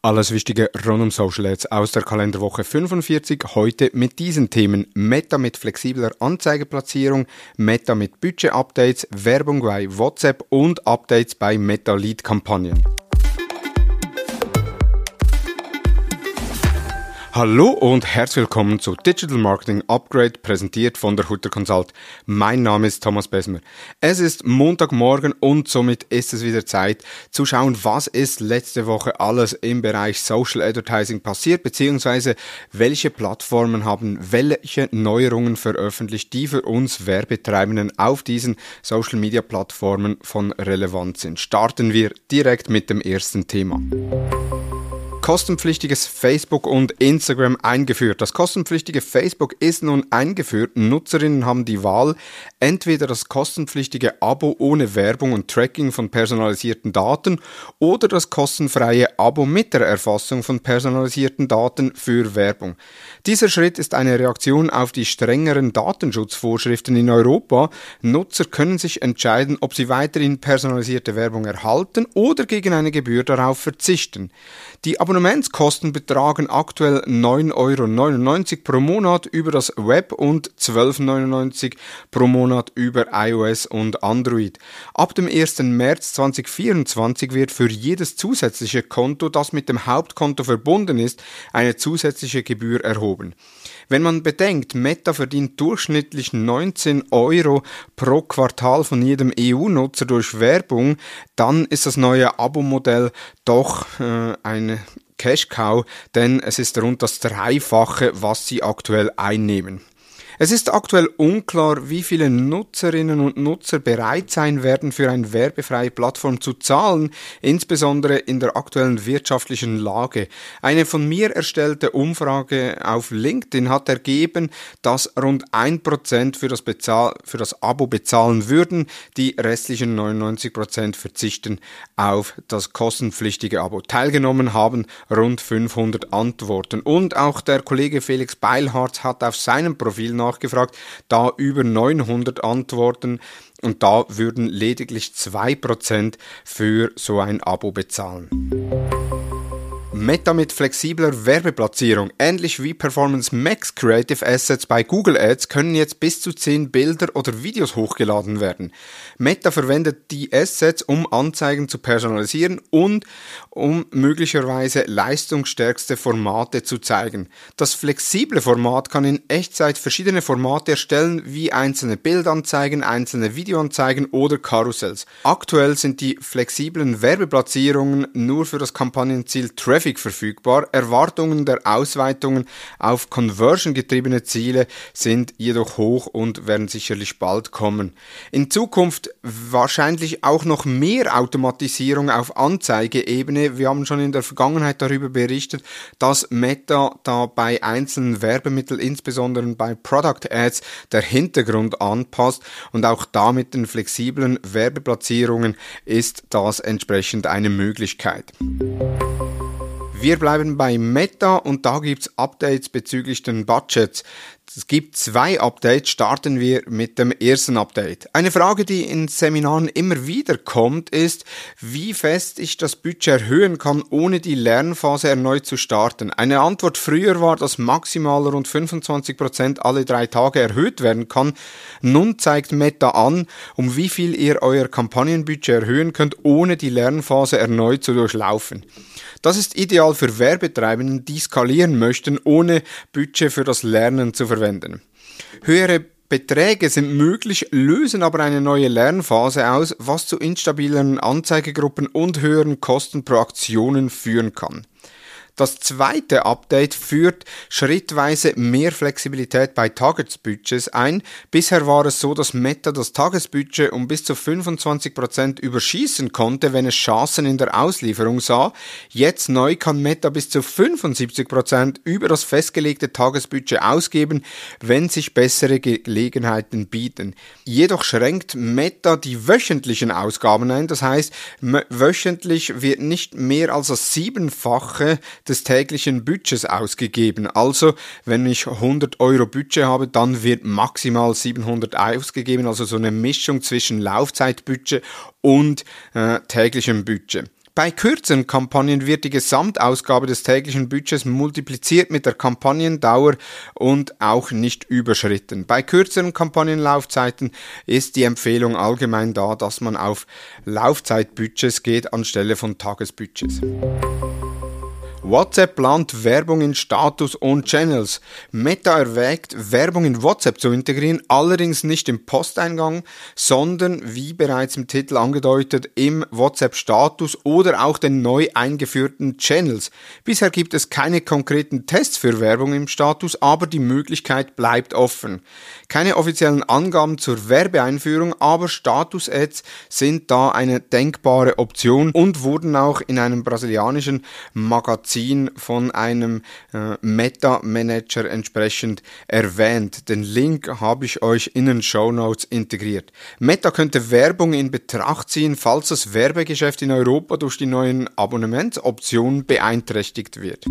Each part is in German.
Alles Wichtige rund um Social Ads aus der Kalenderwoche 45. Heute mit diesen Themen Meta mit flexibler Anzeigeplatzierung, Meta mit Budget-Updates, Werbung bei WhatsApp und Updates bei Meta-Lead-Kampagnen. Hallo und herzlich willkommen zu Digital Marketing Upgrade, präsentiert von der Hutter Consult. Mein Name ist Thomas Besmer. Es ist Montagmorgen und somit ist es wieder Zeit zu schauen, was ist letzte Woche alles im Bereich Social Advertising passiert, beziehungsweise welche Plattformen haben welche Neuerungen veröffentlicht, die für uns Werbetreibenden auf diesen Social Media Plattformen von Relevanz sind. Starten wir direkt mit dem ersten Thema kostenpflichtiges Facebook und Instagram eingeführt. Das kostenpflichtige Facebook ist nun eingeführt. Nutzerinnen haben die Wahl, entweder das kostenpflichtige Abo ohne Werbung und Tracking von personalisierten Daten oder das kostenfreie Abo mit der Erfassung von personalisierten Daten für Werbung. Dieser Schritt ist eine Reaktion auf die strengeren Datenschutzvorschriften in Europa. Nutzer können sich entscheiden, ob sie weiterhin personalisierte Werbung erhalten oder gegen eine Gebühr darauf verzichten. Die Abonnementskosten betragen aktuell 9,99 Euro pro Monat über das Web und 12,99 Euro pro Monat über iOS und Android. Ab dem 1. März 2024 wird für jedes zusätzliche Konto, das mit dem Hauptkonto verbunden ist, eine zusätzliche Gebühr erhoben. Wenn man bedenkt, Meta verdient durchschnittlich 19 Euro pro Quartal von jedem EU-Nutzer durch Werbung, dann ist das neue Abo-Modell doch äh, eine Cash-Cow, denn es ist rund das Dreifache, was sie aktuell einnehmen. Es ist aktuell unklar, wie viele Nutzerinnen und Nutzer bereit sein werden, für eine werbefreie Plattform zu zahlen, insbesondere in der aktuellen wirtschaftlichen Lage. Eine von mir erstellte Umfrage auf LinkedIn hat ergeben, dass rund 1% für das, Bezahl für das Abo bezahlen würden, die restlichen 99% verzichten auf das kostenpflichtige Abo. Teilgenommen haben rund 500 Antworten. Und auch der Kollege Felix Beilharz hat auf seinem Profil nach nachgefragt, da über 900 Antworten und da würden lediglich 2% für so ein Abo bezahlen. Meta mit flexibler Werbeplatzierung, ähnlich wie Performance Max Creative Assets bei Google Ads, können jetzt bis zu 10 Bilder oder Videos hochgeladen werden. Meta verwendet die Assets, um Anzeigen zu personalisieren und um möglicherweise leistungsstärkste Formate zu zeigen. Das flexible Format kann in Echtzeit verschiedene Formate erstellen, wie einzelne Bildanzeigen, einzelne Videoanzeigen oder Karussells. Aktuell sind die flexiblen Werbeplatzierungen nur für das Kampagnenziel Traffic häufig verfügbar. Erwartungen der Ausweitungen auf conversion-getriebene Ziele sind jedoch hoch und werden sicherlich bald kommen. In Zukunft wahrscheinlich auch noch mehr Automatisierung auf Anzeigeebene. Wir haben schon in der Vergangenheit darüber berichtet, dass Meta da bei einzelnen Werbemitteln, insbesondere bei Product Ads, der Hintergrund anpasst und auch da mit den flexiblen Werbeplatzierungen ist das entsprechend eine Möglichkeit. Wir bleiben bei Meta und da gibt's Updates bezüglich den Budgets. Es gibt zwei Updates. Starten wir mit dem ersten Update. Eine Frage, die in Seminaren immer wieder kommt, ist, wie fest ich das Budget erhöhen kann, ohne die Lernphase erneut zu starten. Eine Antwort früher war, dass maximal rund 25 Prozent alle drei Tage erhöht werden kann. Nun zeigt Meta an, um wie viel ihr euer Kampagnenbudget erhöhen könnt, ohne die Lernphase erneut zu durchlaufen. Das ist ideal für Werbetreibenden, die skalieren möchten, ohne Budget für das Lernen zu verwenden. Höhere Beträge sind möglich, lösen aber eine neue Lernphase aus, was zu instabileren Anzeigegruppen und höheren Kosten pro Aktionen führen kann. Das zweite Update führt schrittweise mehr Flexibilität bei Tagesbudgets ein. Bisher war es so, dass Meta das Tagesbudget um bis zu 25% überschießen konnte, wenn es Chancen in der Auslieferung sah. Jetzt neu kann Meta bis zu 75% über das festgelegte Tagesbudget ausgeben, wenn sich bessere Gelegenheiten bieten. Jedoch schränkt Meta die wöchentlichen Ausgaben ein. Das heißt, wöchentlich wird nicht mehr als das Siebenfache des täglichen Budgets ausgegeben. Also, wenn ich 100 Euro Budget habe, dann wird maximal 700 ausgegeben. Also so eine Mischung zwischen Laufzeitbudget und äh, täglichem Budget. Bei kürzeren Kampagnen wird die Gesamtausgabe des täglichen Budgets multipliziert mit der Kampagnendauer und auch nicht überschritten. Bei kürzeren Kampagnenlaufzeiten ist die Empfehlung allgemein da, dass man auf Laufzeitbudgets geht anstelle von Tagesbudgets. WhatsApp plant Werbung in Status und Channels. Meta erwägt, Werbung in WhatsApp zu integrieren, allerdings nicht im Posteingang, sondern wie bereits im Titel angedeutet im WhatsApp-Status oder auch den neu eingeführten Channels. Bisher gibt es keine konkreten Tests für Werbung im Status, aber die Möglichkeit bleibt offen. Keine offiziellen Angaben zur Werbeeinführung, aber Status-Ads sind da eine denkbare Option und wurden auch in einem brasilianischen Magazin Magazin von einem äh, Meta-Manager entsprechend erwähnt. Den Link habe ich euch in den Show Notes integriert. Meta könnte Werbung in Betracht ziehen, falls das Werbegeschäft in Europa durch die neuen Abonnementsoptionen beeinträchtigt wird.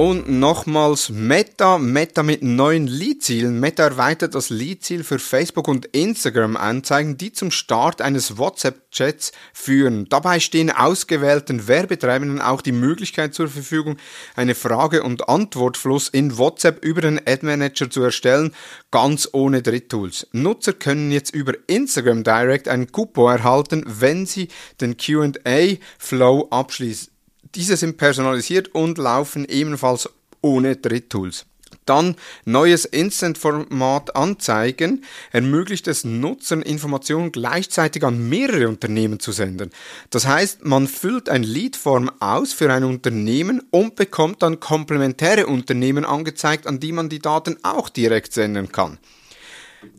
Und nochmals Meta, Meta mit neuen Lead-Zielen. Meta erweitert das Lead-Ziel für Facebook und Instagram-Anzeigen, die zum Start eines WhatsApp-Chats führen. Dabei stehen ausgewählten Werbetreibenden auch die Möglichkeit zur Verfügung, eine Frage- und Antwortfluss in WhatsApp über den Ad-Manager zu erstellen, ganz ohne Dritttools. Nutzer können jetzt über Instagram Direct einen Coupon erhalten, wenn sie den Q&A-Flow abschließen. Diese sind personalisiert und laufen ebenfalls ohne Dritttools. Dann neues Instant-Format anzeigen ermöglicht es Nutzern, Informationen gleichzeitig an mehrere Unternehmen zu senden. Das heißt, man füllt ein Leadform aus für ein Unternehmen und bekommt dann komplementäre Unternehmen angezeigt, an die man die Daten auch direkt senden kann.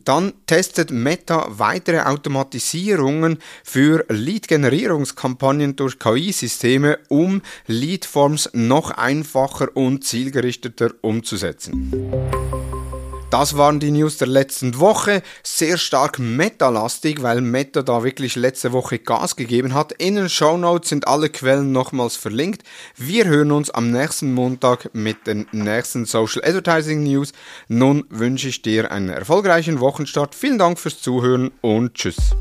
Dann testet Meta weitere Automatisierungen für Lead-Generierungskampagnen durch KI-Systeme, um Leadforms noch einfacher und zielgerichteter umzusetzen. Das waren die News der letzten Woche. Sehr stark Meta-lastig, weil Meta da wirklich letzte Woche Gas gegeben hat. In den Show Notes sind alle Quellen nochmals verlinkt. Wir hören uns am nächsten Montag mit den nächsten Social Advertising News. Nun wünsche ich dir einen erfolgreichen Wochenstart. Vielen Dank fürs Zuhören und tschüss.